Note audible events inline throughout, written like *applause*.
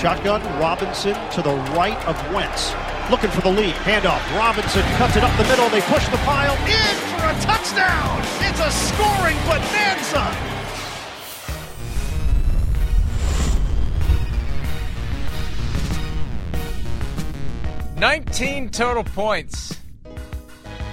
Shotgun, Robinson to the right of Wentz. Looking for the lead. Handoff. Robinson cuts it up the middle. They push the pile in for a touchdown. It's a scoring bonanza. 19 total points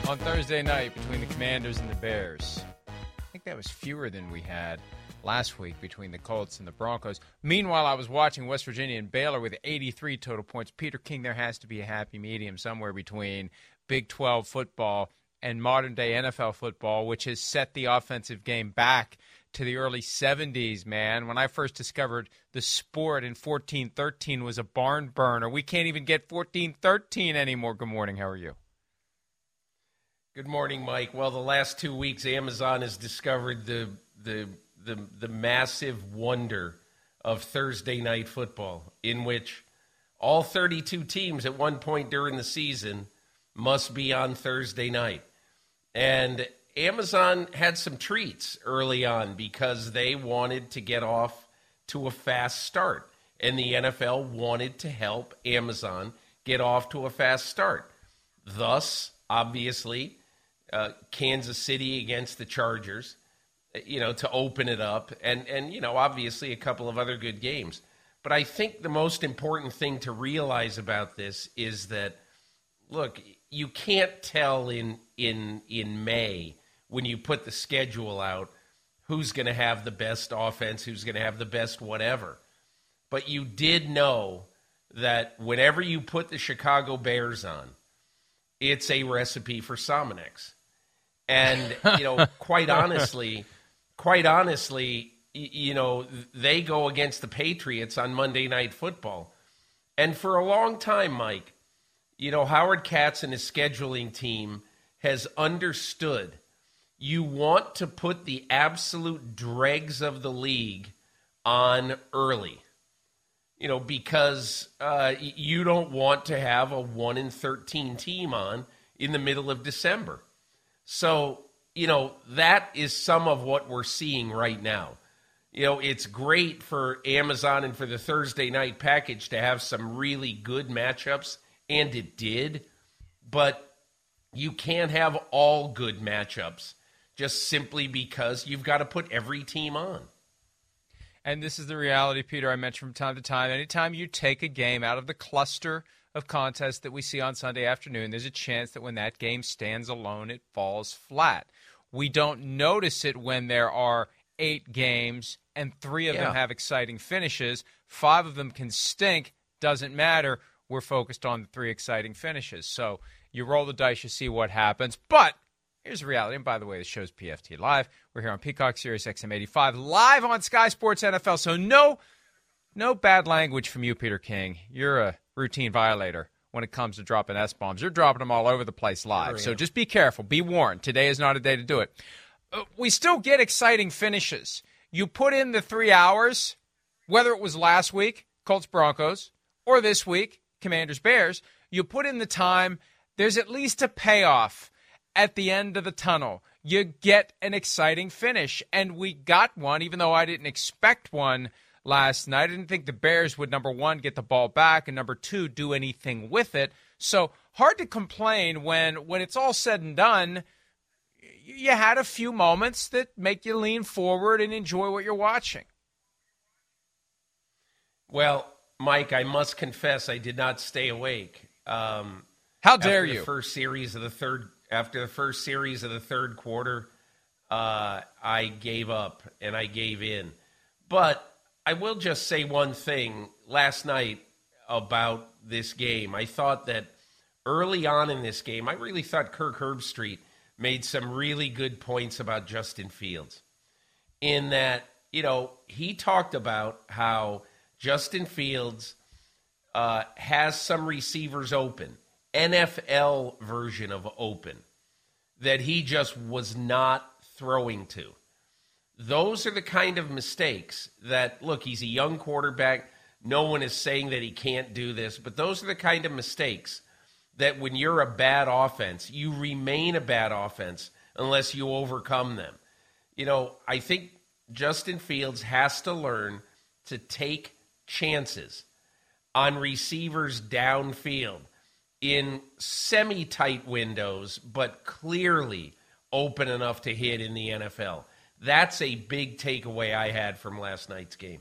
on Thursday night between the Commanders and the Bears. I think that was fewer than we had last week between the Colts and the Broncos. Meanwhile, I was watching West Virginia and Baylor with 83 total points. Peter King, there has to be a happy medium somewhere between Big 12 football and modern day NFL football, which has set the offensive game back to the early 70s, man. When I first discovered the sport in 1413 was a barn burner. We can't even get 1413 anymore. Good morning. How are you? Good morning, Mike. Well, the last two weeks, Amazon has discovered the the the, the massive wonder of Thursday night football, in which all 32 teams at one point during the season must be on Thursday night. And Amazon had some treats early on because they wanted to get off to a fast start. And the NFL wanted to help Amazon get off to a fast start. Thus, obviously, uh, Kansas City against the Chargers, you know, to open it up, and and you know, obviously a couple of other good games. But I think the most important thing to realize about this is that, look, you can't tell in in in May when you put the schedule out who's going to have the best offense, who's going to have the best whatever. But you did know that whenever you put the Chicago Bears on, it's a recipe for Sominex. And, you know, *laughs* quite honestly, quite honestly, you know, they go against the Patriots on Monday Night Football. And for a long time, Mike, you know, Howard Katz and his scheduling team has understood you want to put the absolute dregs of the league on early. You know, because uh, you don't want to have a 1 in 13 team on in the middle of December. So, you know, that is some of what we're seeing right now. You know, it's great for Amazon and for the Thursday night package to have some really good matchups, and it did, but you can't have all good matchups just simply because you've got to put every team on. And this is the reality, Peter, I mentioned from time to time. Anytime you take a game out of the cluster of contests that we see on Sunday afternoon, there's a chance that when that game stands alone, it falls flat. We don't notice it when there are eight games and three of yeah. them have exciting finishes. Five of them can stink. Doesn't matter. We're focused on the three exciting finishes. So you roll the dice, you see what happens. But Here's the reality. And by the way, the show's PFT Live. We're here on Peacock Sirius XM85, live on Sky Sports NFL. So no, no bad language from you, Peter King. You're a routine violator when it comes to dropping S bombs. You're dropping them all over the place live. so just be careful. Be warned. Today is not a day to do it. Uh, we still get exciting finishes. You put in the three hours, whether it was last week, Colts Broncos, or this week, Commanders Bears, you put in the time, there's at least a payoff at the end of the tunnel. You get an exciting finish. And we got one, even though I didn't expect one last night. I didn't think the Bears would, number one, get the ball back, and number two, do anything with it. So hard to complain when, when it's all said and done. You had a few moments that make you lean forward and enjoy what you're watching. Well, Mike, I must confess I did not stay awake. Um, How dare you? first series of the third after the first series of the third quarter, uh, I gave up and I gave in. But I will just say one thing last night about this game. I thought that early on in this game, I really thought Kirk Herbstreit made some really good points about Justin Fields. In that, you know, he talked about how Justin Fields uh, has some receivers open NFL version of open that he just was not throwing to. Those are the kind of mistakes that, look, he's a young quarterback. No one is saying that he can't do this, but those are the kind of mistakes that when you're a bad offense, you remain a bad offense unless you overcome them. You know, I think Justin Fields has to learn to take chances on receivers downfield in semi tight windows, but clearly open enough to hit in the NFL. That's a big takeaway I had from last night's game.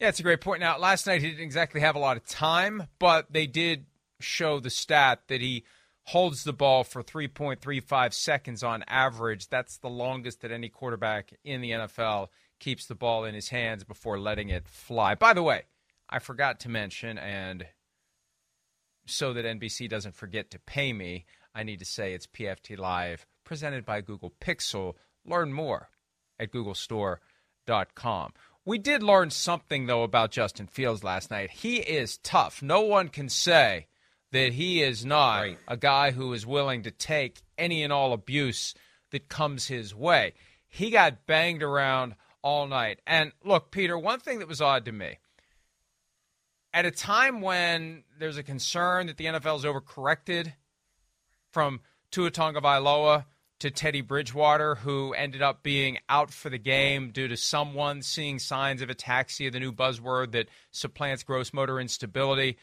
Yeah, it's a great point. Now, last night he didn't exactly have a lot of time, but they did show the stat that he holds the ball for 3.35 seconds on average. That's the longest that any quarterback in the NFL keeps the ball in his hands before letting it fly. By the way, I forgot to mention, and so that NBC doesn't forget to pay me, I need to say it's PFT Live presented by Google Pixel. Learn more at googlestore.com. We did learn something, though, about Justin Fields last night. He is tough. No one can say that he is not right. a guy who is willing to take any and all abuse that comes his way. He got banged around all night. And look, Peter, one thing that was odd to me at a time when there's a concern that the NFL is overcorrected from Tua Tagovailoa to Teddy Bridgewater, who ended up being out for the game due to someone seeing signs of ataxia, the new buzzword that supplants gross motor instability.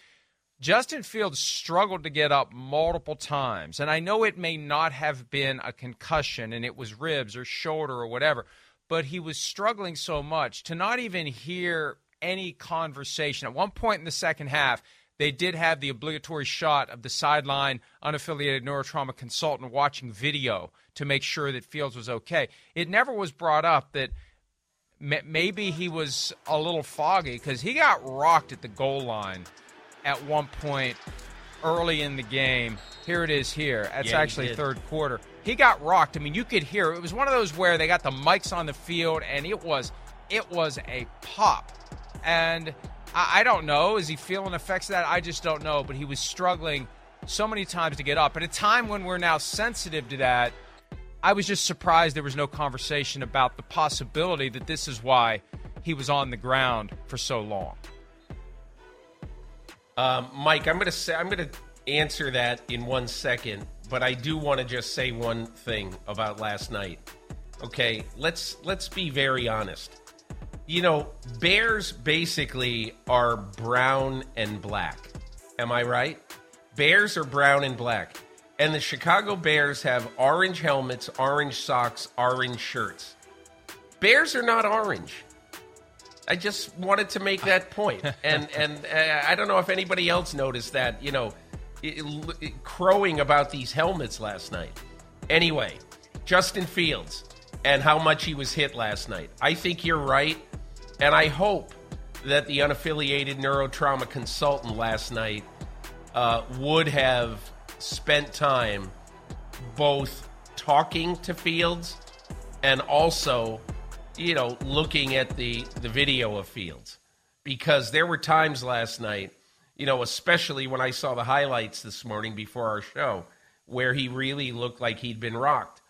Justin Fields struggled to get up multiple times. And I know it may not have been a concussion and it was ribs or shoulder or whatever, but he was struggling so much to not even hear any conversation. At one point in the second half, they did have the obligatory shot of the sideline unaffiliated neurotrauma consultant watching video to make sure that Fields was okay. It never was brought up that maybe he was a little foggy because he got rocked at the goal line at one point early in the game. Here it is here. That's yeah, actually third quarter. He got rocked. I mean, you could hear it. it was one of those where they got the mics on the field and it was it was a pop and I, I don't know. Is he feeling effects of that? I just don't know. But he was struggling so many times to get up. At a time when we're now sensitive to that, I was just surprised there was no conversation about the possibility that this is why he was on the ground for so long. Um, Mike, I'm going to say I'm going to answer that in one second, but I do want to just say one thing about last night. Okay, let's let's be very honest you know, bears basically are brown and black. Am I right? Bears are brown and black. And the Chicago Bears have orange helmets, orange socks, orange shirts. Bears are not orange. I just wanted to make that point. *laughs* And and uh, I don't know if anybody else noticed that, you know, it, it, crowing about these helmets last night. Anyway, Justin Fields and how much he was hit last night. I think you're right. And I hope that the unaffiliated neurotrauma consultant last night uh, would have spent time both talking to Fields and also, you know, looking at the, the video of Fields. Because there were times last night, you know, especially when I saw the highlights this morning before our show, where he really looked like he'd been rocked.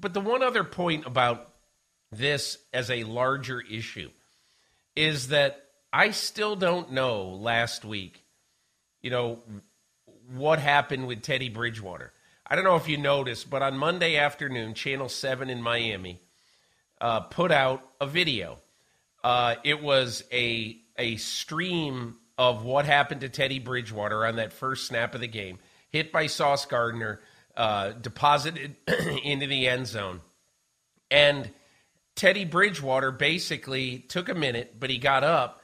But the one other point about this as a larger issue is that I still don't know last week, you know, what happened with Teddy Bridgewater. I don't know if you noticed, but on Monday afternoon, Channel 7 in Miami uh, put out a video. Uh, it was a, a stream of what happened to Teddy Bridgewater on that first snap of the game, hit by Sauce Gardner, uh, deposited *clears throat* into the end zone. And Teddy Bridgewater basically took a minute, but he got up,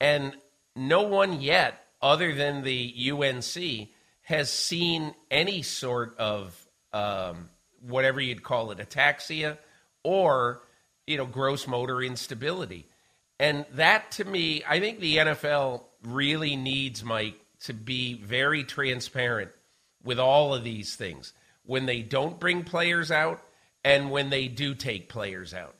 and no one yet, other than the UNC, has seen any sort of um, whatever you'd call it, ataxia or you know gross motor instability. And that to me, I think the NFL really needs Mike to be very transparent with all of these things when they don't bring players out and when they do take players out.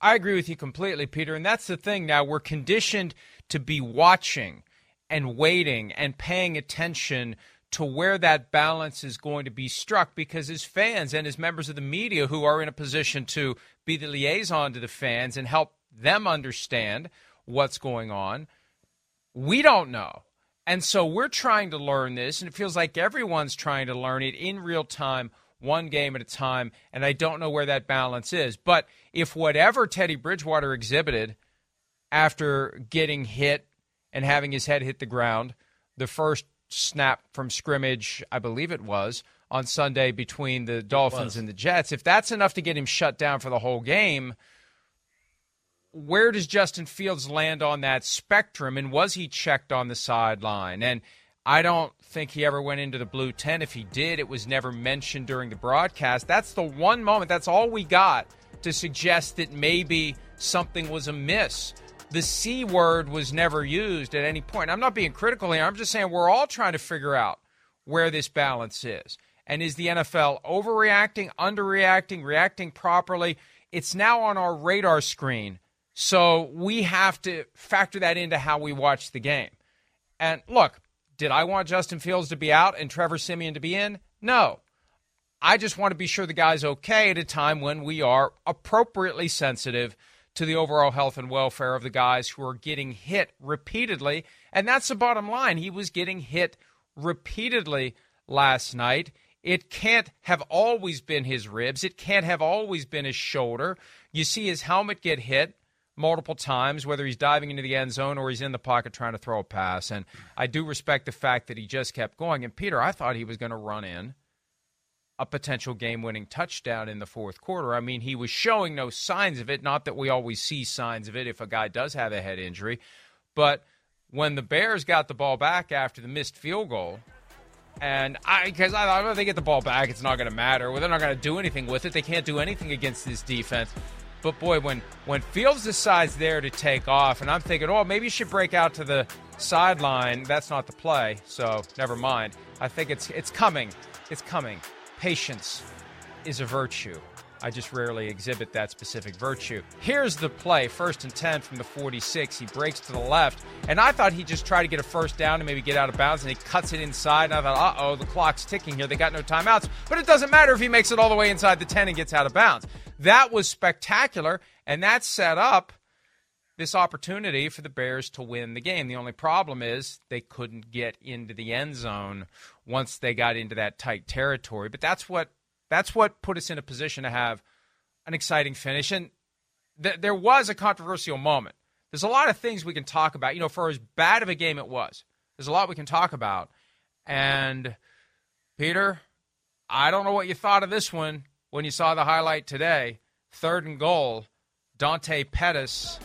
I agree with you completely, Peter. And that's the thing now. We're conditioned to be watching and waiting and paying attention to where that balance is going to be struck because as fans and as members of the media who are in a position to be the liaison to the fans and help them understand what's going on, we don't know. And so we're trying to learn this, and it feels like everyone's trying to learn it in real time one game at a time, and I don't know where that balance is. But if whatever Teddy Bridgewater exhibited after getting hit and having his head hit the ground. The first snap from scrimmage, I believe it was, on Sunday between the Dolphins and the Jets. If that's enough to get him shut down for the whole game, where does Justin Fields land on that spectrum? And was he checked on the sideline? And I don't think he ever went into the blue tent. If he did, it was never mentioned during the broadcast. That's the one moment, that's all we got to suggest that maybe something was amiss. The C word was never used at any point. I'm not being critical here. I'm just saying we're all trying to figure out where this balance is. And is the NFL overreacting, underreacting, reacting properly? It's now on our radar screen. So we have to factor that into how we watch the game. And look, did I want Justin Fields to be out and Trevor Siemian to be in? No. I just want to be sure the guy's okay at a time when we are appropriately sensitive to the overall health and welfare of the guys who are getting hit repeatedly. And that's the bottom line. He was getting hit repeatedly last night. It can't have always been his ribs. It can't have always been his shoulder. You see his helmet get hit multiple times, whether he's diving into the end zone or he's in the pocket trying to throw a pass. And I do respect the fact that he just kept going. And Peter, I thought he was going to run in a potential game winning touchdown in the fourth quarter. I mean, he was showing no signs of it. Not that we always see signs of it if a guy does have a head injury. But when the Bears got the ball back after the missed field goal, and I, because I thought if they get the ball back, it's not going to matter. Well, they're not going to do anything with it. They can't do anything against this defense. But boy, when when Fields decides there to take off, and I'm thinking, oh, maybe you should break out to the sideline. That's not the play, so never mind. I think it's it's coming. It's coming. Patience is a virtue. I just rarely exhibit that specific virtue. Here's the play, first and 10 from the 46. He breaks to the left, and I thought he'd just try to get a first down and maybe get out of bounds, and he cuts it inside. And I thought, uh oh, the clock's ticking here. They got no timeouts. But it doesn't matter if he makes it all the way inside the 10 and gets out of bounds. That was spectacular, and that set up this opportunity for the Bears to win the game. The only problem is they couldn't get into the end zone once they got into that tight territory. But that's what that's what put us in a position to have an exciting finish. And th- there was a controversial moment. There's a lot of things we can talk about. You know, for as bad of a game it was, there's a lot we can talk about. And Peter, I don't know what you thought of this one when you saw the highlight today. Third and goal, Dante Pettis.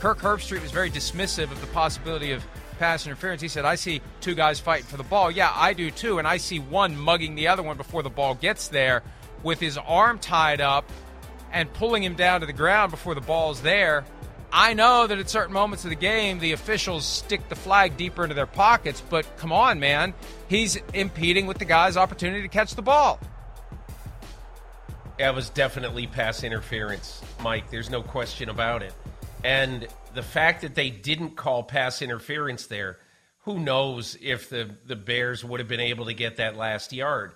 Kirk Herbstreit was very dismissive of the possibility of pass interference. He said, I see two guys fighting for the ball. Yeah, I do too. And I see one mugging the other one before the ball gets there with his arm tied up and pulling him down to the ground before the ball's there. I know that at certain moments of the game, the officials stick the flag deeper into their pockets, but come on, man. He's impeding with the guy's opportunity to catch the ball. That was definitely pass interference, Mike. There's no question about it. And the fact that they didn't call pass interference there, who knows if the, the Bears would have been able to get that last yard.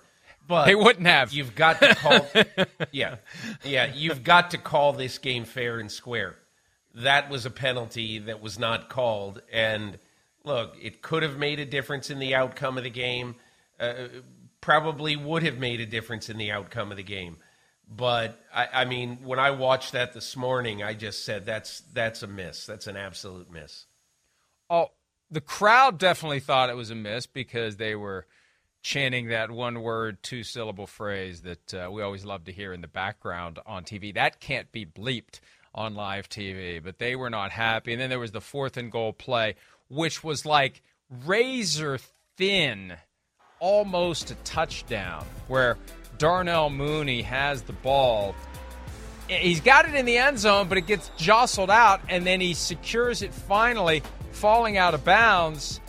But they wouldn't have. You've got to call *laughs* Yeah. Yeah, you've got to call this game fair and square. That was a penalty that was not called and look, it could have made a difference in the outcome of the game. Uh, probably would have made a difference in the outcome of the game. But I, I, mean, when I watched that this morning, I just said that's that's a miss. That's an absolute miss. Oh, the crowd definitely thought it was a miss because they were chanting that one word, two syllable phrase that uh, we always love to hear in the background on TV. That can't be bleeped on live TV, but they were not happy. And then there was the fourth and goal play, which was like razor thin, almost a touchdown, where Darnell Mooney has the ball. He's got it in the end zone, but it gets jostled out, and then he secures it finally, falling out of bounds.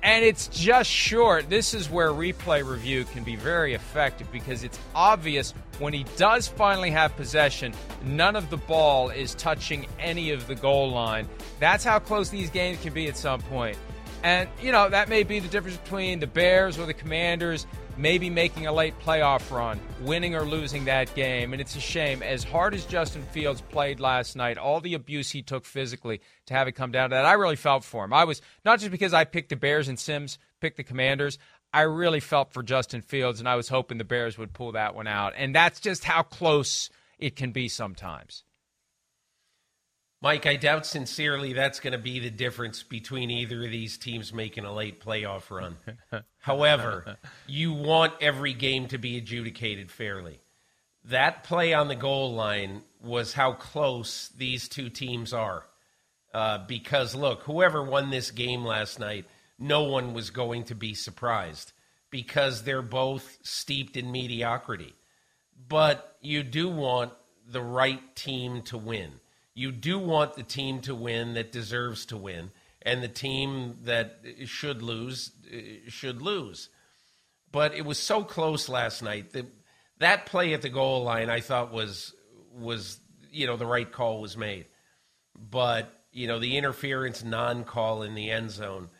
And it's just short. This is where replay review can be very effective because it's obvious when he does finally have possession, none of the ball is touching any of the goal line. That's how close these games can be at some point. And, you know, that may be the difference between the Bears or the Commanders maybe making a late playoff run, winning or losing that game. And it's a shame. As hard as Justin Fields played last night, all the abuse he took physically to have it come down to that, I really felt for him. I was not just because I picked the Bears and Simms picked the Commanders. I really felt for Justin Fields, and I was hoping the Bears would pull that one out. And that's just how close it can be sometimes. Mike, I doubt sincerely that's going to be the difference between either of these teams making a late playoff run. *laughs* However, you want every game to be adjudicated fairly. That play on the goal line was how close these two teams are. Uh, because, look, whoever won this game last night, no one was going to be surprised because they're both steeped in mediocrity. But you do want the right team to win. You do want the team to win that deserves to win, and the team that should lose uh, should lose. But it was so close last night that that play at the goal line I thought was was you know the right call was made. But you know, the interference non call in the end zone,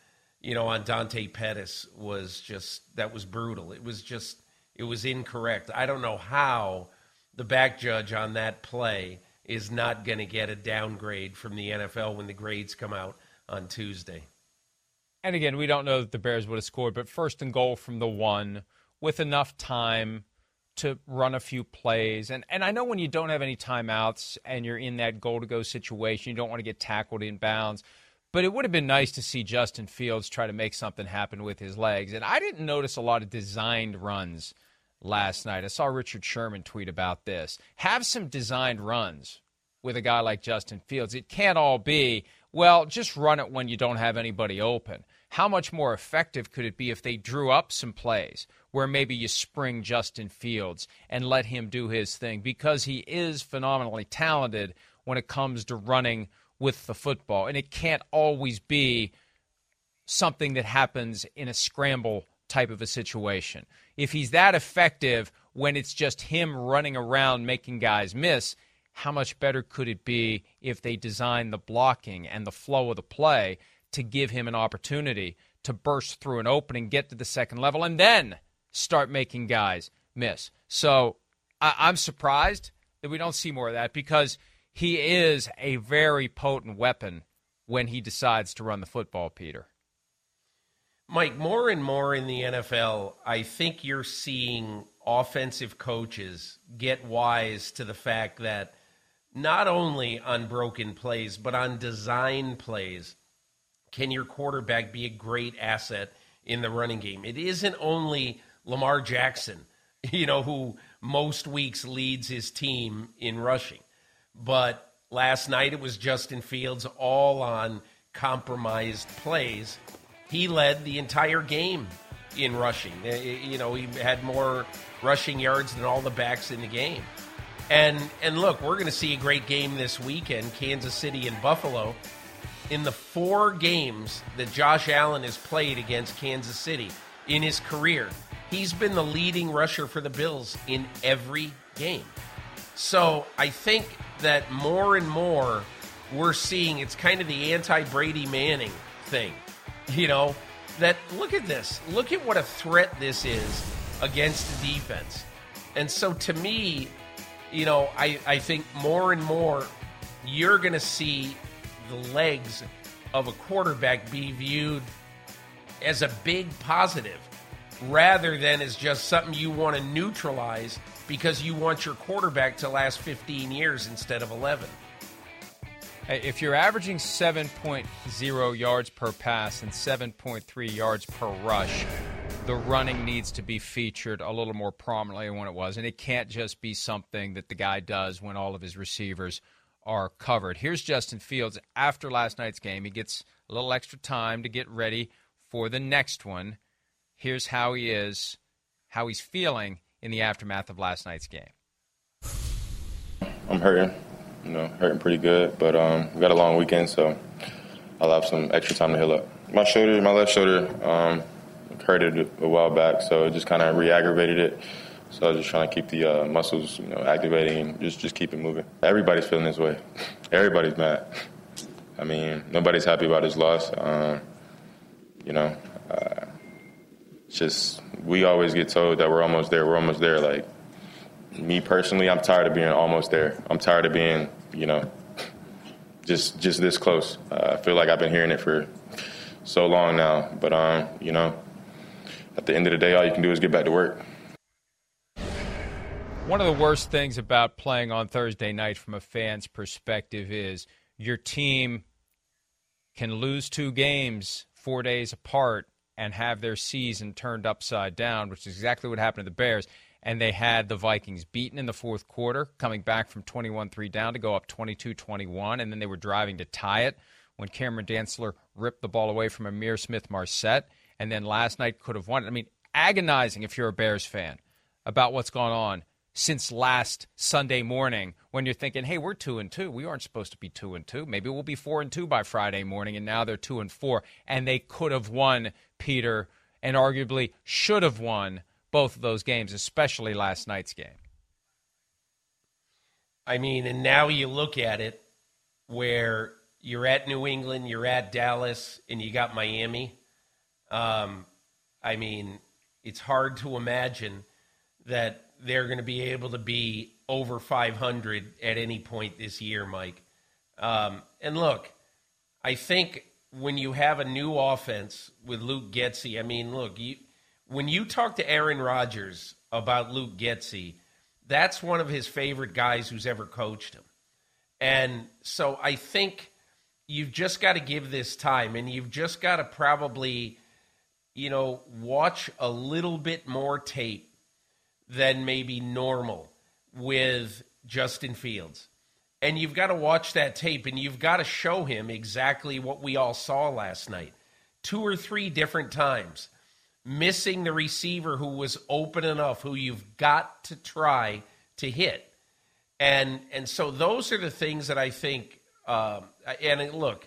you know, on Dante Pettis was just, that was brutal. It was just, it was incorrect. I don't know how the back judge on that play is not going to get a downgrade from the NFL when the grades come out on Tuesday. And again, we don't know that the Bears would have scored, but first and goal from the one with enough time to run a few plays. And and I know when you don't have any timeouts and you're in that goal to go situation, you don't want to get tackled in bounds. But it would have been nice to see Justin Fields try to make something happen with his legs. And I didn't notice a lot of designed runs last night. I saw Richard Sherman tweet about this. Have some designed runs with a guy like Justin Fields. It can't all be, well, just run it when you don't have anybody open. How much more effective could it be if they drew up some plays where maybe you spring Justin Fields and let him do his thing because he is phenomenally talented when it comes to running with the football. And it can't always be something that happens in a scramble type of a situation. If he's that effective when it's just him running around making guys miss, how much better could it be if they design the blocking and the flow of the play to give him an opportunity to burst through an opening, get to the second level, and then start making guys miss. So I, am surprised that we don't see more of that because he is a very potent weapon when he decides to run the football, Peter. Mike, more and more in the NFL, I think you're seeing offensive coaches get wise to the fact that not only on broken plays, but on design plays, can your quarterback be a great asset in the running game? It isn't only Lamar Jackson, *laughs* you know, who most weeks leads his team in rushing. But last night it was Justin Fields all on compromised plays. He led the entire game in rushing. Eh, eh, you know, he had more rushing yards than all the backs in the game. And and look, we're going to see a great game this weekend, Kansas City and Buffalo. In the four games that Josh Allen has played against Kansas City in his career, He's been the leading rusher for the Bills in every game. So I think that more and more we're seeing it's kind of the anti Brady Manning thing. You know, that look at this. Look at what a threat this is against the defense. And so to me, you know, I, I think more and more you're going to see the legs of a quarterback be viewed as a big positive rather than as just something you want to neutralize because you want your quarterback to last 15 years instead of 11. If you're averaging 7.0 yards per pass and 7.3 yards per rush, the running needs to be featured a little more prominently than it was. And it can't just be something that the guy does when all of his receivers are covered. Here's Justin Fields after last night's game. He gets a little extra time to get ready for the next one. Here's how he is, how he's feeling in the aftermath of last night's game. I'm hurting, you know, hurting pretty good, but um, we got a long weekend, so I'll have some extra time to heal up. My shoulder, my left shoulder, um, hurted a while back, so it just kind of re-aggravated it. So I was just trying to keep the uh, muscles, you know, activating and just just keep it moving. Everybody's feeling this way. *laughs* Everybody's mad. I mean, nobody's happy about his loss. Um, you know, uh, just we always get told that we're almost there. We're almost there. Like me personally, I'm tired of being almost there. I'm tired of being, you know, just just this close. Uh, I feel like I've been hearing it for so long now. But um, you know, at the end of the day, all you can do is get back to work. One of the worst things about playing on Thursday night from a fan's perspective is your team can lose two games four days apart and have their season turned upside down, which is exactly what happened to the Bears. And they had the Vikings beaten in the fourth quarter, coming back from 21 3 down to go up 22 21. And then they were driving to tie it when Cameron Dantzler ripped the ball away from Ihmir Smith Marsette. And then last night could have won. I mean, agonizing if you're a Bears fan about what's gone on since last Sunday morning when you're thinking, hey, we're two and two. We aren't supposed to be two and two. Maybe we'll be four and two by Friday morning, and now they're two and four. And they could have won, Peter, and arguably should have won both of those games, especially last night's game. I mean, and now you look at it where you're at New England, you're at Dallas, and you got Miami. Um, I mean, it's hard to imagine that they're going to be able to be over 500 at any point this year, Mike. Um, and look, I think when you have a new offense with Luke Getsy, I mean, look, you, when you talk to Aaron Rodgers about Luke Getsy, that's one of his favorite guys who's ever coached him. And so I think you've just got to give this time and you've just got to probably, you know, watch a little bit more tape than maybe normal with Justin Fields. And you've got to watch that tape and you've got to show him exactly what we all saw last night. Two or three different times. Missing the receiver who was open enough, who you've got to try to hit. And and so those are the things that I think. Um, and look,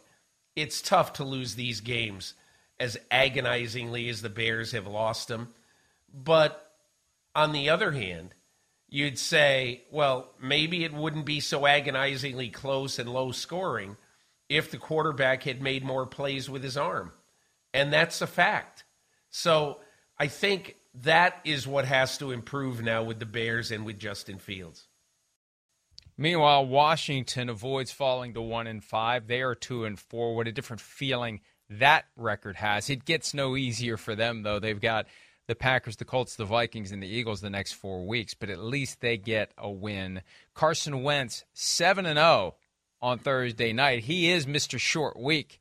it's tough to lose these games as agonizingly as the Bears have lost them. But on the other hand, you'd say, well, maybe it wouldn't be so agonizingly close and low scoring if the quarterback had made more plays with his arm. And that's a fact. So I think that is what has to improve now with the Bears and with Justin Fields. Meanwhile, Washington avoids falling to one and five. They are two and four. What a different feeling that record has. It gets no easier for them, though. They've got the Packers, the Colts, the Vikings, and the Eagles the next four weeks, but at least they get a win. Carson Wentz, 7 and 0 on Thursday night. He is Mr. Short Week,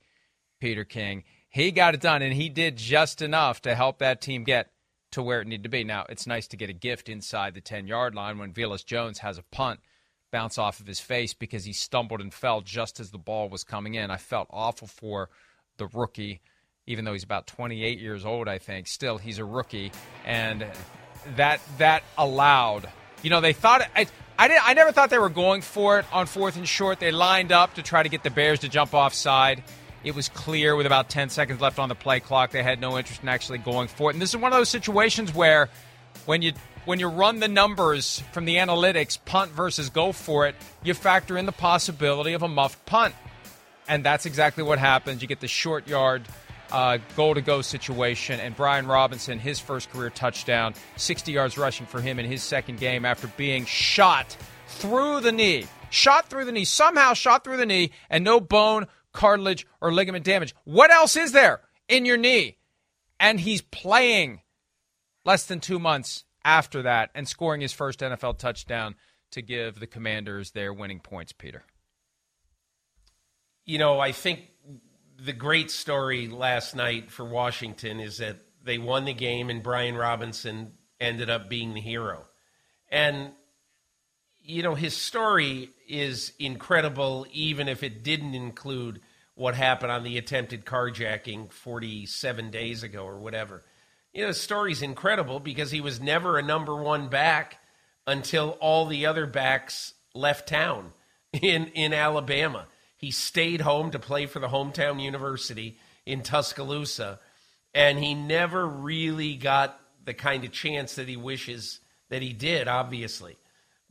Peter King. He got it done, and he did just enough to help that team get to where it needed to be. Now, it's nice to get a gift inside the 10 yard line when Velus Jones has a punt bounce off of his face because he stumbled and fell just as the ball was coming in. I felt awful for the rookie even though he's about 28 years old, I think. Still, he's a rookie, and that that allowed. You know, they thought I I, did, I never thought they were going for it on fourth and short. They lined up to try to get the Bears to jump offside. It was clear with about 10 seconds left on the play clock. They had no interest in actually going for it. And this is one of those situations where when you when you run the numbers from the analytics, punt versus go for it, you factor in the possibility of a muffed punt. And that's exactly what happens. You get the short yard uh, goal to go situation. And Brian Robinson, his first career touchdown, 60 yards rushing for him in his second game after being shot through the knee. Shot through the knee, somehow shot through the knee, and no bone, cartilage, or ligament damage. What else is there in your knee? And he's playing less than two months after that and scoring his first NFL touchdown to give the Commanders their winning points, Peter. You know, I think the great story last night for Washington is that they won the game and Brian Robinson ended up being the hero. And, you know, his story is incredible, even if it didn't include what happened on the attempted carjacking 47 days ago or whatever. You know, the story's incredible because he was never a number one back until all the other backs left town *laughs* in, in Alabama. He stayed home to play for the hometown university in Tuscaloosa, and he never really got the kind of chance that he wishes that he did, obviously.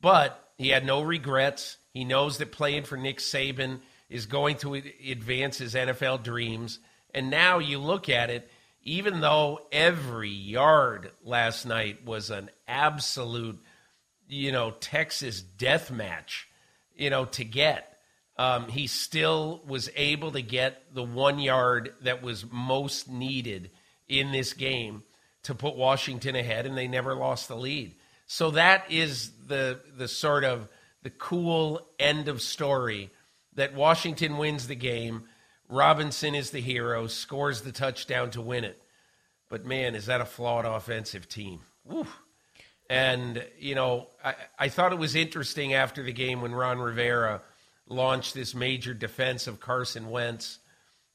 But he had no regrets. He knows that playing for Nick Saban is going to advance his NFL dreams. And now you look at it, even though every yard last night was an absolute, you know, Texas death match, you know, to get um, he still was able to get the one yard that was most needed in this game to put Washington ahead, and they never lost the lead. So that is the the sort of the cool end of story that Washington wins the game. Robinson is the hero, scores the touchdown to win it. But man, is that a flawed offensive team? Woo. And, you know, I, I thought it was interesting after the game when Ron Rivera launched this major defense of Carson Wentz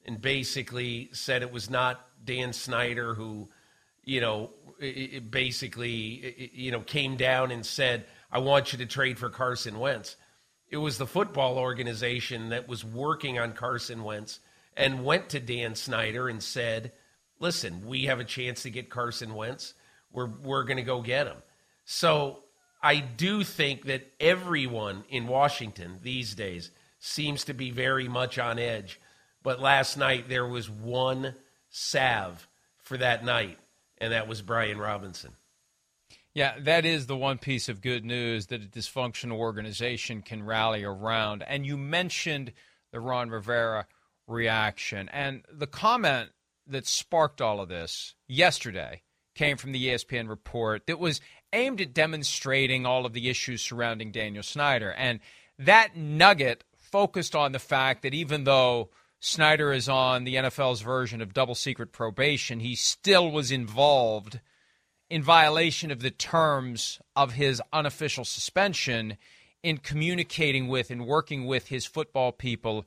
and basically said it was not Dan Snyder who, you know, basically, you know, came down and said, I want you to trade for Carson Wentz. It was the football organization that was working on Carson Wentz and went to Dan Snyder and said, listen, we have a chance to get Carson Wentz. We're, we're going to go get him. So I do think that everyone in Washington these days seems to be very much on edge. But last night there was one salve for that night, and that was Brian Robinson. Yeah, that is the one piece of good news that a dysfunctional organization can rally around. And you mentioned the Ron Rivera reaction. And the comment that sparked all of this yesterday came from the ESPN report that was aimed at demonstrating all of the issues surrounding Daniel Snyder. And that nugget focused on the fact that even though Snyder is on the NFL's version of double secret probation, he still was involved in violation of the terms of his unofficial suspension in communicating with and working with his football people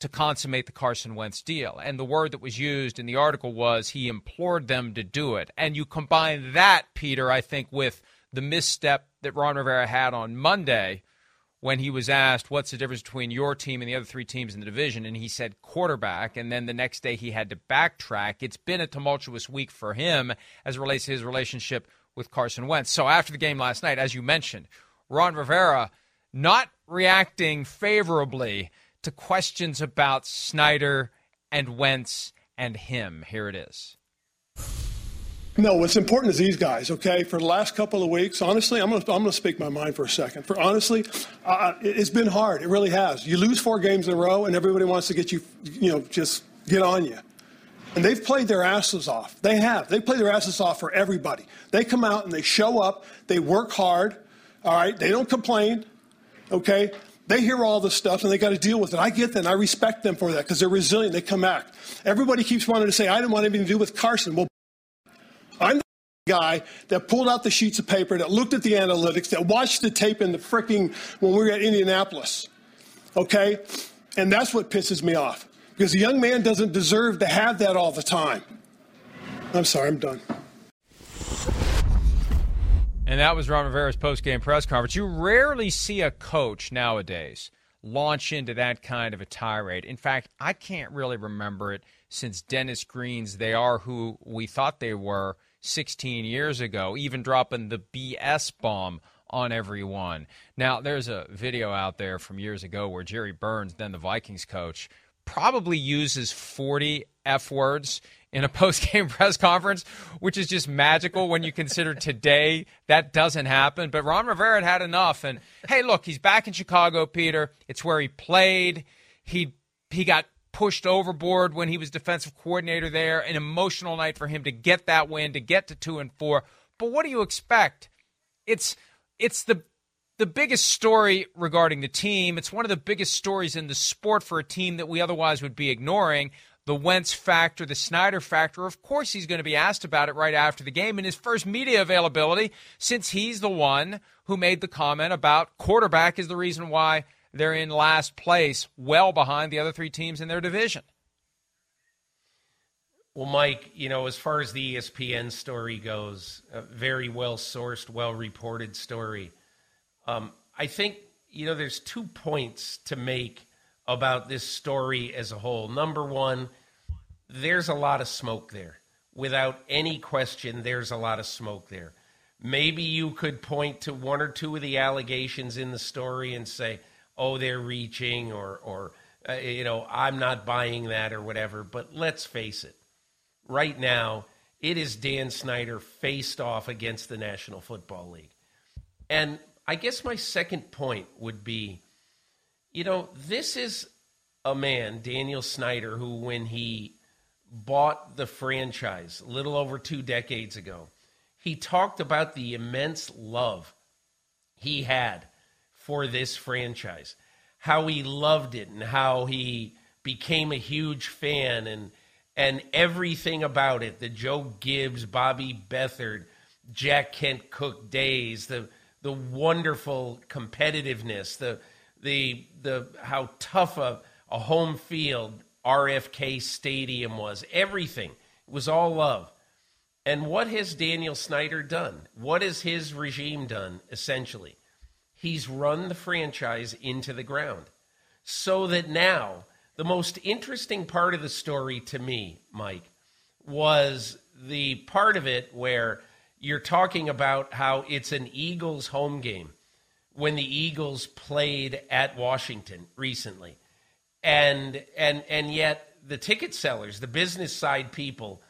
to consummate the Carson Wentz deal. And the word that was used in the article was he implored them to do it. And you combine that, Peter, I think, with the misstep that Ron Rivera had on Monday when he was asked what's the difference between your team and the other three teams in the division and he said quarterback and then the next day he had to backtrack it's been a tumultuous week for him as relates to his relationship with Carson Wentz so after the game last night as you mentioned Ron Rivera not reacting favorably to questions about Snyder and Wentz and him. Here it is. No, what's important is these guys, okay? For the last couple of weeks, honestly, I'm going to speak my mind for a second. For honestly, uh, it's been hard. It really has. You lose four games in a row, and everybody wants to get you, you know, just get on you. And they've played their asses off. They have. They play their asses off for everybody. They come out and they show up. They work hard. All right. They don't complain. Okay. They hear all this stuff and they got to deal with it. I get that and I respect them for that because they're resilient. They come back. Everybody keeps wanting to say, I didn't want anything to do with Carson. Well, I'm the guy that pulled out the sheets of paper, that looked at the analytics, that watched the tape in the freaking when we were at Indianapolis. Okay? And that's what pisses me off because a young man doesn't deserve to have that all the time. I'm sorry, I'm done. And that was Ron Rivera's post-game press conference. You rarely see a coach nowadays launch into that kind of a tirade. In fact, I can't really remember it since Dennis Green's They Are Who We Thought They Were 16 years ago, even dropping the BS bomb on everyone. Now, there's a video out there from years ago where Jerry Burns, then the Vikings coach, probably uses 40 F words in a *laughs* post game press conference, which is just magical when you consider today that doesn't happen. But Ron Rivera had had enough. And hey, look, he's back in Chicago, Peter. It's where he played. He he got pushed overboard when he was defensive coordinator there. An emotional night for him to get that win, to get to two and four. But what do you expect? It's it's the the biggest story regarding the team. It's one of the biggest stories in the sport for a team that we otherwise would be ignoring the Wentz factor, the Snyder factor. Of course, he's going to be asked about it right after the game in his first media availability, since he's the one who made the comment about quarterback is the reason why they're in last place, well behind the other three teams in their division. Well, Mike, you know, as far as the ESPN story goes, a very well sourced, well reported story. Um, I think, you know, there's two points to make about this story as a whole. Number one, there's a lot of smoke there. Without any question, there's a lot of smoke there. Maybe you could point to one or two of the allegations in the story and say, oh, they're reaching, or, or uh, you know, I'm not buying that, or whatever. But let's face it, right now, it is Dan Snyder faced off against the National Football League. And I guess my second point would be you know, this is a man, Daniel Snyder, who, when he bought the franchise a little over two decades ago, he talked about the immense love he had for this franchise, how he loved it and how he became a huge fan and and everything about it the Joe Gibbs, Bobby Beathard, Jack Kent Cooke days, the the wonderful competitiveness, the the the how tough a, a home field RFK Stadium was, everything it was all love. And what has Daniel Snyder done? What has his regime done essentially? He's run the franchise into the ground. So that now, the most interesting part of the story to me, Mike, was the part of it where you're talking about how it's an Eagles home game when the Eagles played at Washington recently. And and and yet the ticket sellers, the business side people,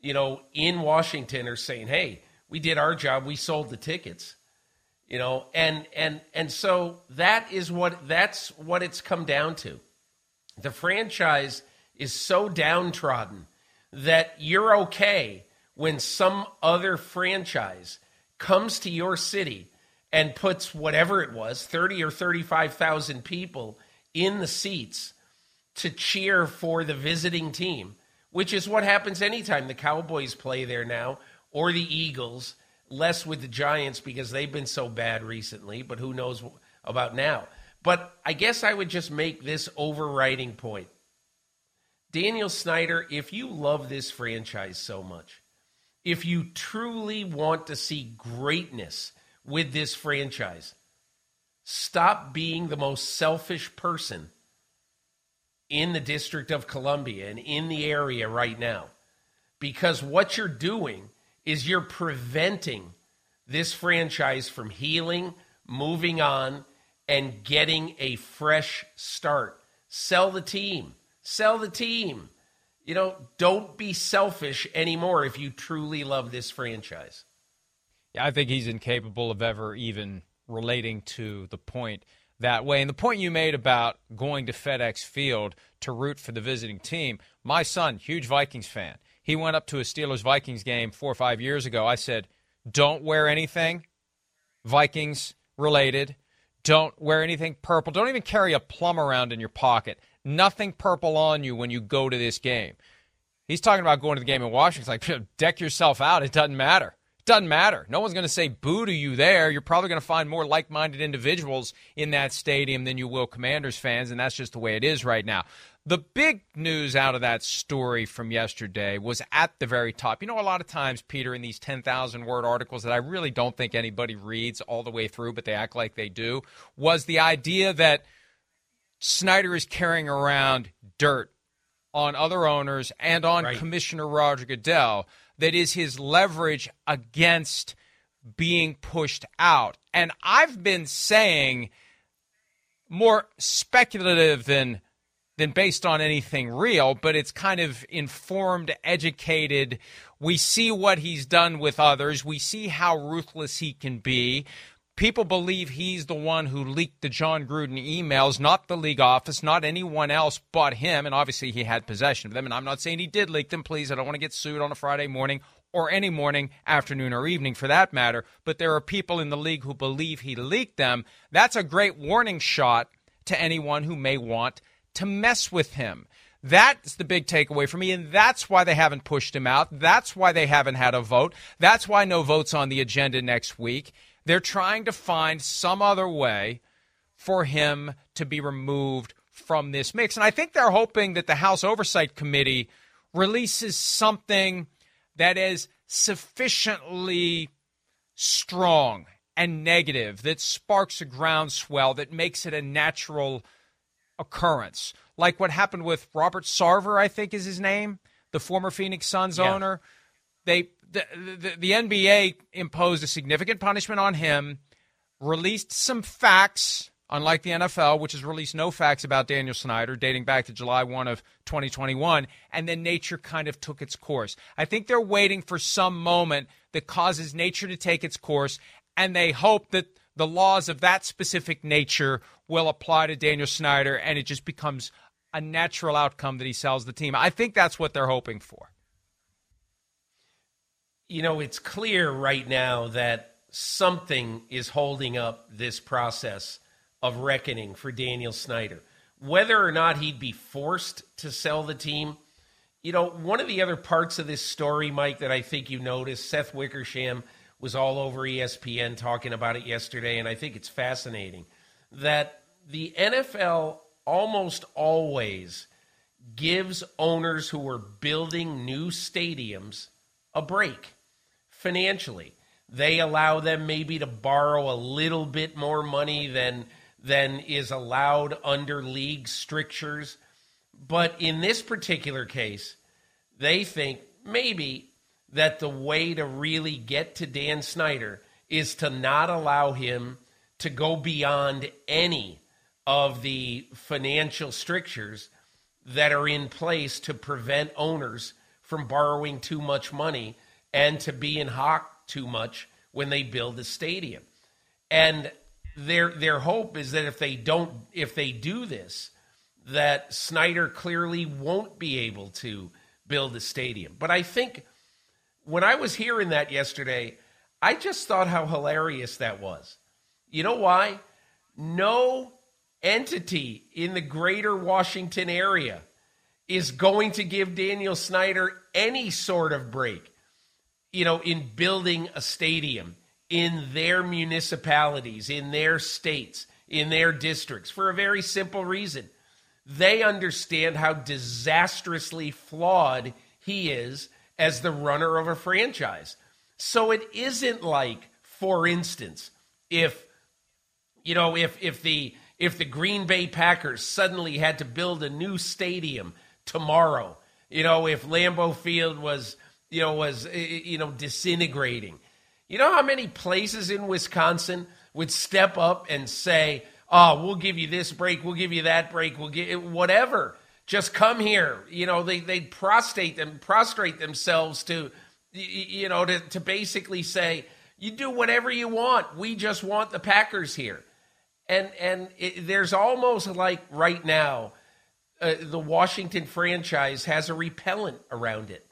you know, in Washington are saying, "Hey, we did our job. We sold the tickets." You know, and and and so that is what that's what it's come down to. The franchise is so downtrodden that you're okay when some other franchise comes to your city and puts whatever it was, 30 or 35,000 people in the seats to cheer for the visiting team, which is what happens anytime the Cowboys play there now or the Eagles, less with the Giants because they've been so bad recently, but who knows about now. But I guess I would just make this overriding point. Daniel Snyder, if you love this franchise so much, if you truly want to see greatness with this franchise, stop being the most selfish person in the District of Columbia and in the area right now. Because what you're doing is you're preventing this franchise from healing, moving on, and getting a fresh start. Sell the team. Sell the team. You know, don't be selfish anymore if you truly love this franchise. Yeah, I think he's incapable of ever even relating to the point that way. And the point you made about going to FedEx Field to root for the visiting team, my son, huge Vikings fan, he went up to a Steelers Vikings game four or five years ago. I said, don't wear anything Vikings related. Don't wear anything purple. Don't even carry a plum around in your pocket nothing purple on you when you go to this game. He's talking about going to the game in Washington. Like, deck yourself out. It doesn't matter. It doesn't matter. No one's going to say boo to you there. You're probably going to find more like minded individuals in that stadium than you will Commanders fans, and that's just the way it is right now. The big news out of that story from yesterday was at the very top. You know, a lot of times, Peter, in these 10,000 word articles that I really don't think anybody reads all the way through, but they act like they do, was the idea that Snyder is carrying around dirt on other owners and on right. Commissioner Roger Goodell that is his leverage against being pushed out. And I've been saying more speculative than than based on anything real, but it's kind of informed, educated. We see what he's done with others. We see how ruthless he can be people believe he's the one who leaked the Jon Gruden emails, not the league office, not anyone else but him. And obviously, he had possession of them. And I'm not saying he did leak them. Please, I don't want to get sued on a Friday morning or any morning, afternoon, or evening for that matter. But there are people in the league who believe he leaked them. That's a great warning shot to anyone who may want to mess with him. That's the big takeaway for me, and that's why they haven't pushed him out. That's why they haven't had a vote. That's why no votes on the agenda next week. They're trying to find some other way for him to be removed from this mix. And I think they're hoping that the House Oversight Committee releases something that is sufficiently strong and negative that sparks a groundswell that makes it a natural occurrence. Like what happened with Robert Sarver, I think is his name, the former Phoenix Suns yeah. owner. They the, the, the NBA imposed a significant punishment on him, released some facts, unlike the NFL, which has released no facts about Daniel Snyder dating back to July 1 of 2021, and then nature kind of took its course. I think they're waiting for some moment that causes nature to take its course, and they hope that the laws of that specific nature will apply to Daniel Snyder, and it just becomes a natural outcome that he sells the team. I think that's what they're hoping for you know, it's clear right now that something is holding up this process of reckoning for Daniel Snyder. Whether or not he'd be forced to sell the team, you know, one of the other parts of this story, Mike, that I think you noticed, Seth Wickersham was all over ESPN talking about it yesterday, and I think it's fascinating that the NFL almost always gives owners who are building new stadiums a break financially. They allow them maybe to borrow a little bit more money than than is allowed under league strictures. But in this particular case, they think maybe that the way to really get to Dan Snyder is to not allow him to go beyond any of the financial strictures that are in place to prevent owners from borrowing too much money and to be in hock too much when they build a stadium. And their their hope is that if they don't if they do this, that Snyder clearly won't be able to build a stadium. But I think when I was hearing that yesterday, I just thought how hilarious that was. You know why? No entity in the greater Washington area is going to give Daniel Snyder any sort of break, you know, in building a stadium in their municipalities, in their states, in their districts for a very simple reason. They understand how disastrously flawed he is as the runner of a franchise. So it isn't like, for instance, if you know, if if the if the Green Bay Packers suddenly had to build a new stadium tomorrow, you know, if Lambeau Field was, you know, was you know disintegrating. You know how many places in Wisconsin would step up and say, "Oh, we'll give you this break, we'll give you that break, we'll get whatever. Just come here." You know, they they'd prostrate them prostrate themselves to you know to to basically say, "You do whatever you want. We just want the Packers here." And and it, there's almost like right now uh, the Washington franchise has a repellent around it,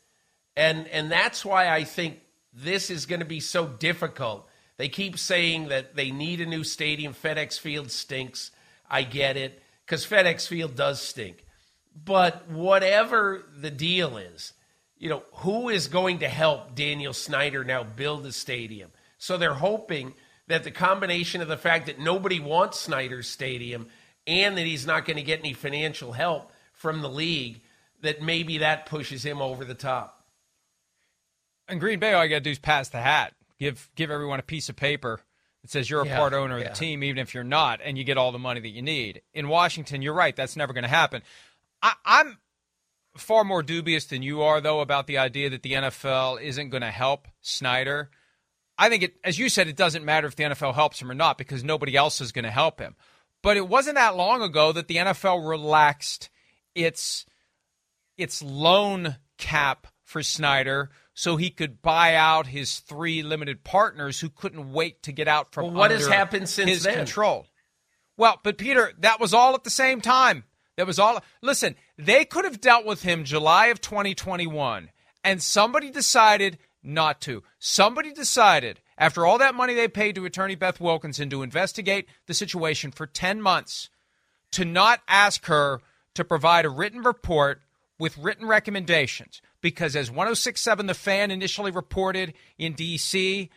and and that's why I think this is going to be so difficult. They keep saying that they need a new stadium. FedEx Field stinks. I get it because FedEx Field does stink. But whatever the deal is, you know, who is going to help Daniel Snyder now build a stadium? So they're hoping that the combination of the fact that nobody wants Snyder's stadium and that he's not going to get any financial help from the league, that maybe that pushes him over the top. In Green Bay, all you got to do is pass the hat. Give give everyone a piece of paper that says you're a yeah, part owner of yeah. the team, even if you're not, and you get all the money that you need. In Washington, you're right. That's never going to happen. I, I'm far more dubious than you are, though, about the idea that the NFL isn't going to help Snyder I think it, as you said, it doesn't matter if the NFL helps him or not because nobody else is going to help him. But it wasn't that long ago that the NFL relaxed its its loan cap for Snyder so he could buy out his three limited partners who couldn't wait to get out from well, what has happened since his then? control. Well, but Peter, that was all at the same time. That was all. Listen, they could have dealt with him July of 2021, and somebody decided not to. Somebody decided, after all that money they paid to attorney Beth Wilkinson to investigate the situation for 10 months, to not ask her to provide a written report with written recommendations. Because as 1067 The Fan initially reported in D.C.,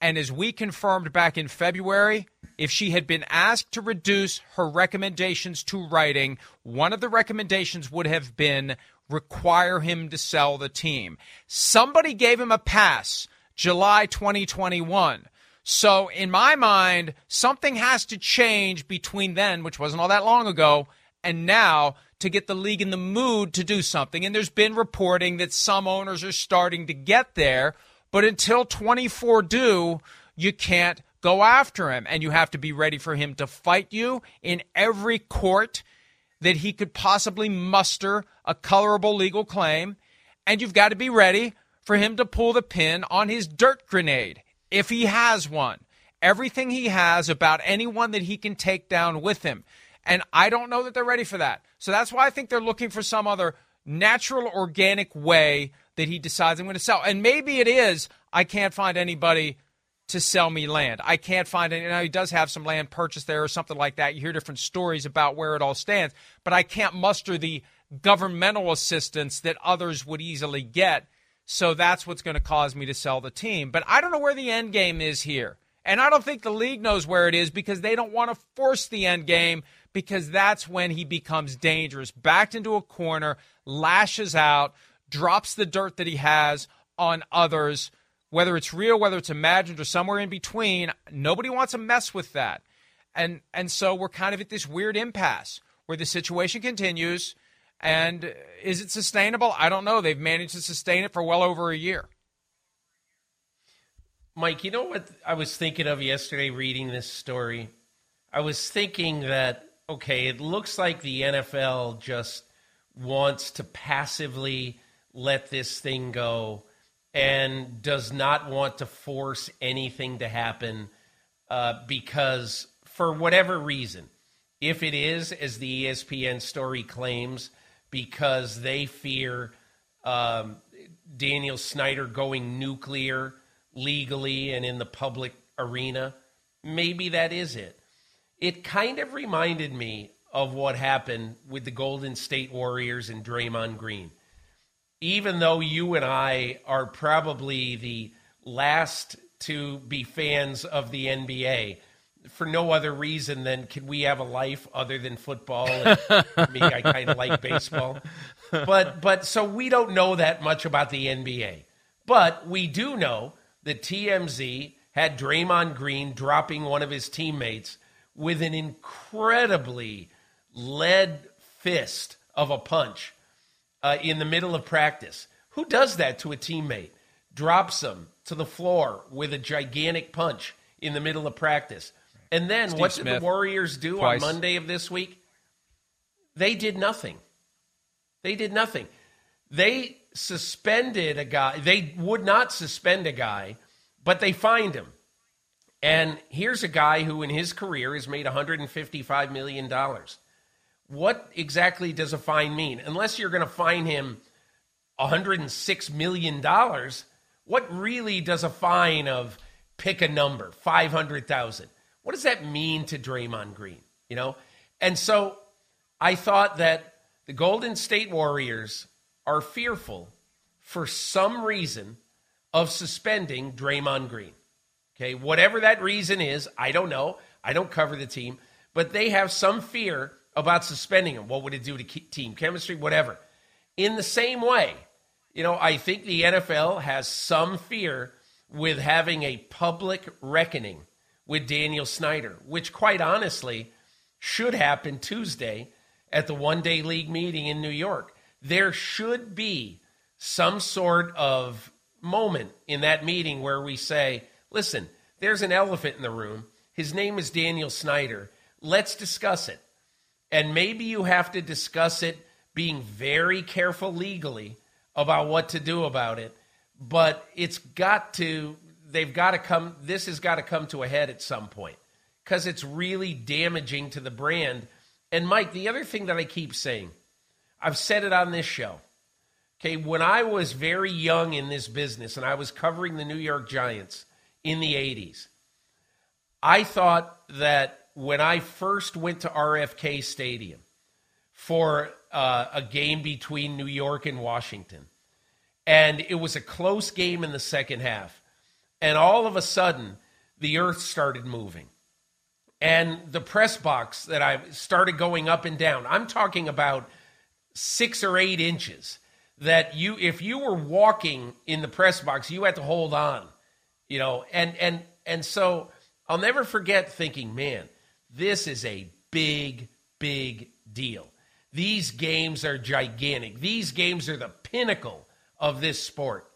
and as we confirmed back in February, if she had been asked to reduce her recommendations to writing, one of the recommendations would have been require him to sell the team. Somebody gave him a pass July 2021. So, in my mind, something has to change between then, which wasn't all that long ago, and now to get the league in the mood to do something. And there's been reporting that some owners are starting to get there, but until 24 do, you can't go after him. And you have to be ready for him to fight you in every court that he could possibly muster a colorable legal claim, and you've got to be ready for him to pull the pin on his dirt grenade if he has one. Everything he has about anyone that he can take down with him. And I don't know that they're ready for that. So that's why I think they're looking for some other natural, organic way that he decides I'm going to sell. And maybe it is I can't find anybody to sell me land. I can't find it. Now he does have some land purchased there or something like that. You hear different stories about where it all stands, but I can't muster the governmental assistance that others would easily get. So that's what's going to cause me to sell the team. But I don't know where the end game is here. And I don't think the league knows where it is because they don't want to force the end game because that's when he becomes dangerous. Backed into a corner, lashes out, drops the dirt that he has on others, whether it's real, whether it's imagined, or somewhere in between. Nobody wants to mess with that. And and so we're kind of at this weird impasse where the situation continues. And is it sustainable? I don't know. They've managed to sustain it for well over a year. Mike, you know what I was thinking of yesterday reading this story? I was thinking that, okay, it looks like the NFL just wants to passively let this thing go and does not want to force anything to happen uh, because, for whatever reason, if it is, as the ESPN story claims, because they fear um, Daniel Snyder going nuclear legally and in the public arena, maybe that is it. It kind of reminded me of what happened with the Golden State Warriors and Draymond Green. Even though you and I are probably the last to be fans of the NBA, for no other reason than can we have a life other than football? And *laughs* me, I kind of like baseball, but but so we don't know that much about the NBA, but we do know that TMZ had Draymond Green dropping one of his teammates with an incredibly lead fist of a punch uh, in the middle of practice. Who does that to a teammate? Drops them to the floor with a gigantic punch in the middle of practice. And then Steve what Smith, did the Warriors do twice. on Monday of this week? They did nothing. They did nothing. They suspended a guy. They would not suspend a guy, but they fined him. And here's a guy who in his career has made $155 million. What exactly does a fine mean? Unless you're going to fine him $106 million, what really does a fine of pick a number, 500,000? What does that mean to Draymond Green? You know? And so I thought that the Golden State Warriors are fearful for some reason of suspending Draymond Green. Okay, whatever that reason is, I don't know. I don't cover the team, but they have some fear about suspending him. What would it do to team chemistry? Whatever. In the same way, you know, I think the NFL has some fear with having a public reckoning with Daniel Snyder, which quite honestly should happen Tuesday at the one day league meeting in New York. There should be some sort of moment in that meeting where we say, listen, there's an elephant in the room. His name is Daniel Snyder. Let's discuss it. And maybe you have to discuss it being very careful legally about what to do about it. But it's got to, they've got to come, this has got to come to a head at some point because it's really damaging to the brand. And Mike, the other thing that I keep saying, I've said it on this show. Okay, when I was very young in this business and I was covering the New York Giants in the 80s, I thought that when I first went to RFK Stadium for uh, a game between New York and Washington, and it was a close game in the second half, and all of a sudden the earth started moving. And the press box that I started going up and down, I'm talking about six or eight inches that you if you were walking in the press box you had to hold on you know and and and so i'll never forget thinking man this is a big big deal. These games are gigantic. These games are the pinnacle of this sport.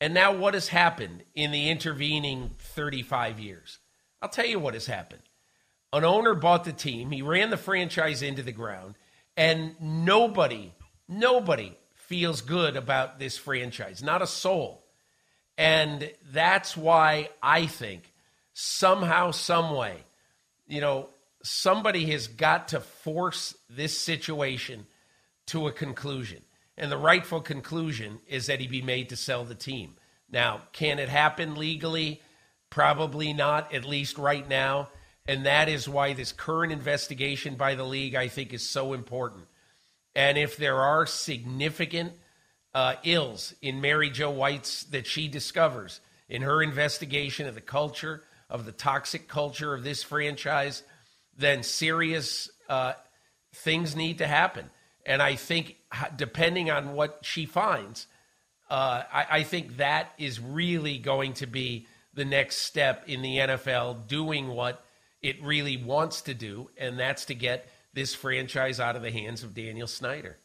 And now what has happened in the intervening 35 years? I'll tell you what has happened. An owner bought the team. He ran the franchise into the ground and nobody nobody feels good about this franchise, not a soul. And that's why I think somehow, some way, you know, somebody has got to force this situation to a conclusion. And the rightful conclusion is that he be made to sell the team. Now, can it happen legally? Probably not, at least right now. And that is why this current investigation by the league, I think, is so important. And if there are significant uh, ills in Mary Jo White's that she discovers in her investigation of the culture, of the toxic culture of this franchise, then serious uh, things need to happen. And I think, depending on what she finds, uh, I, I think that is really going to be the next step in the NFL doing what it really wants to do, and that's to get this franchise out of the hands of Daniel Snyder.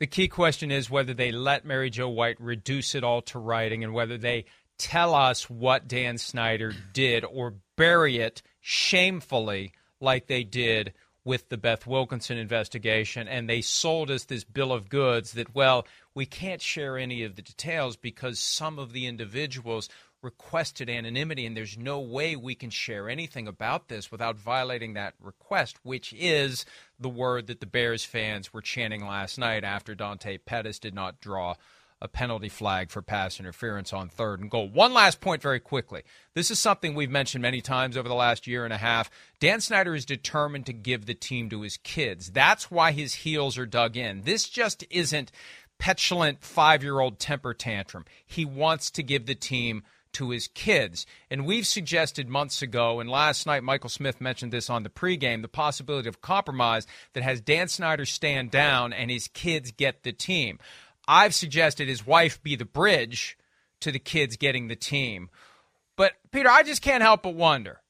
The key question is whether they let Mary Jo White reduce it all to writing and whether they tell us what Dan Snyder did or bury it shamefully like they did with the Beth Wilkinson investigation. And they sold us this bill of goods that, well, we can't share any of the details because some of the individuals requested anonymity, and there's no way we can share anything about this without violating that request, which is the word that the Bears fans were chanting last night after Dante Pettis did not draw a penalty flag for pass interference on third and goal. One last point, very quickly. This is something we've mentioned many times over the last year and a half. Dan Snyder is determined to give the team to his kids. That's why his heels are dug in. This just isn't petulant five year old temper tantrum. He wants to give the team to his kids. And we've suggested months ago, and last night Michael Smith mentioned this on the pregame, the possibility of compromise that has Dan Snyder stand down and his kids get the team. I've suggested his wife be the bridge to the kids getting the team. But, Peter, I just can't help but wonder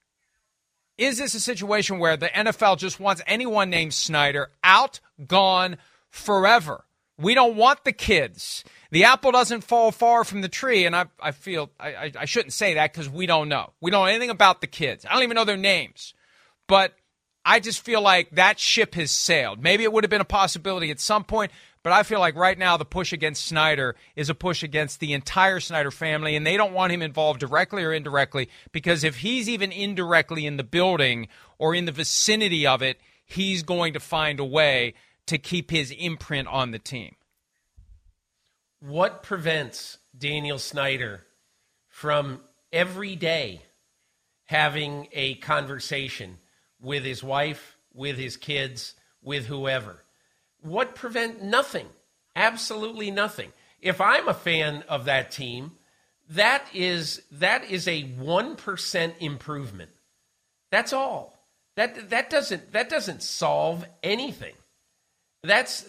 is this a situation where the NFL just wants anyone named Snyder out, gone, forever? We don't want the kids. The apple doesn't fall far from the tree, and I, I feel I, I shouldn't say that because we don't know. We don't know anything about the kids. I don't even know their names. But I just feel like that ship has sailed. Maybe it would have been a possibility at some point, but I feel like right now the push against Snyder is a push against the entire Snyder family, and they don't want him involved directly or indirectly because if he's even indirectly in the building or in the vicinity of it, he's going to find a way to keep his imprint on the team. What prevents Daniel Snyder from every day having a conversation with his wife, with his kids, with whoever? What prevent nothing? Absolutely nothing. If I'm a fan of that team, that is that is a 1% improvement. That's all. That that doesn't that doesn't solve anything. That's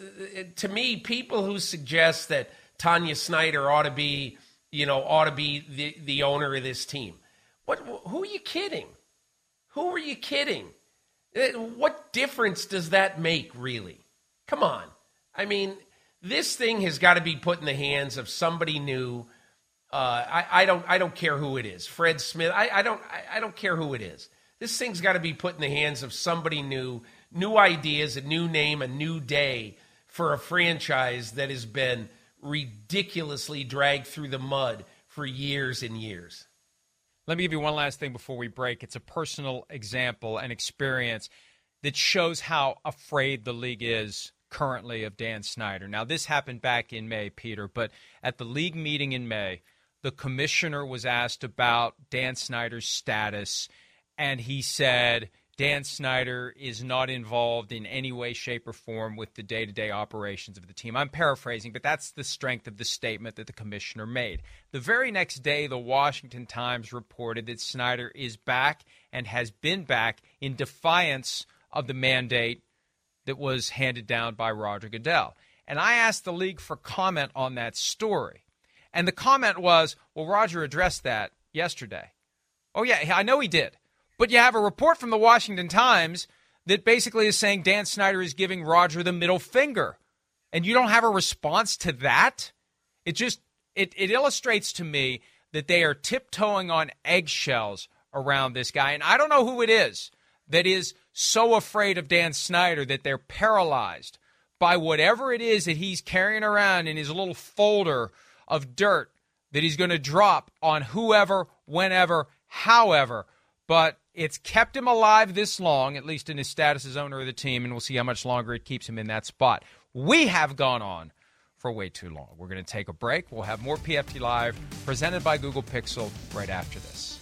to me people who suggest that Tanya Snyder ought to be, you know, ought to be the, the owner of this team. What? Who are you kidding? Who are you kidding? Uh, what difference does that make, really? Come on. I mean, this thing has got to be put in the hands of somebody new. Uh, I, I, don't. I don't care who it is. Fred Smith. I, I don't. I, I don't care who it is. This thing's got to be put in the hands of somebody new. New ideas, a new name, a new day for a franchise that has been ridiculously dragged through the mud for years and years. Let me give you one last thing before we break. It's a personal example and experience that shows how afraid the league is currently of Dan Snyder. Now, this happened back in May, Peter, but at the league meeting in May, the commissioner was asked about Dan Snyder's status, and he said, Dan Snyder is not involved in any way, shape, or form with the day to day operations of the team. I'm paraphrasing, but that's the strength of the statement that the commissioner made. The very next day, the Washington Times reported that Snyder is back and has been back in defiance of the mandate that was handed down by Roger Goodell. And I asked the league for comment on that story. And the comment was, well, Roger addressed that yesterday. Oh, yeah, I know he did. But you have a report from the Washington Times that basically is saying Dan Snyder is giving Roger the middle finger. And you don't have a response to that? It just it, it illustrates to me that they are tiptoeing on eggshells around this guy. And I don't know who it is that is so afraid of Dan Snyder that they're paralyzed by whatever it is that he's carrying around in his little folder of dirt that he's going to drop on whoever, whenever, however. But it's kept him alive this long, at least in his status as owner of the team, and we'll see how much longer it keeps him in that spot. We have gone on for way too long. We're going to take a break. We'll have more PFT Live presented by Google Pixel right after this.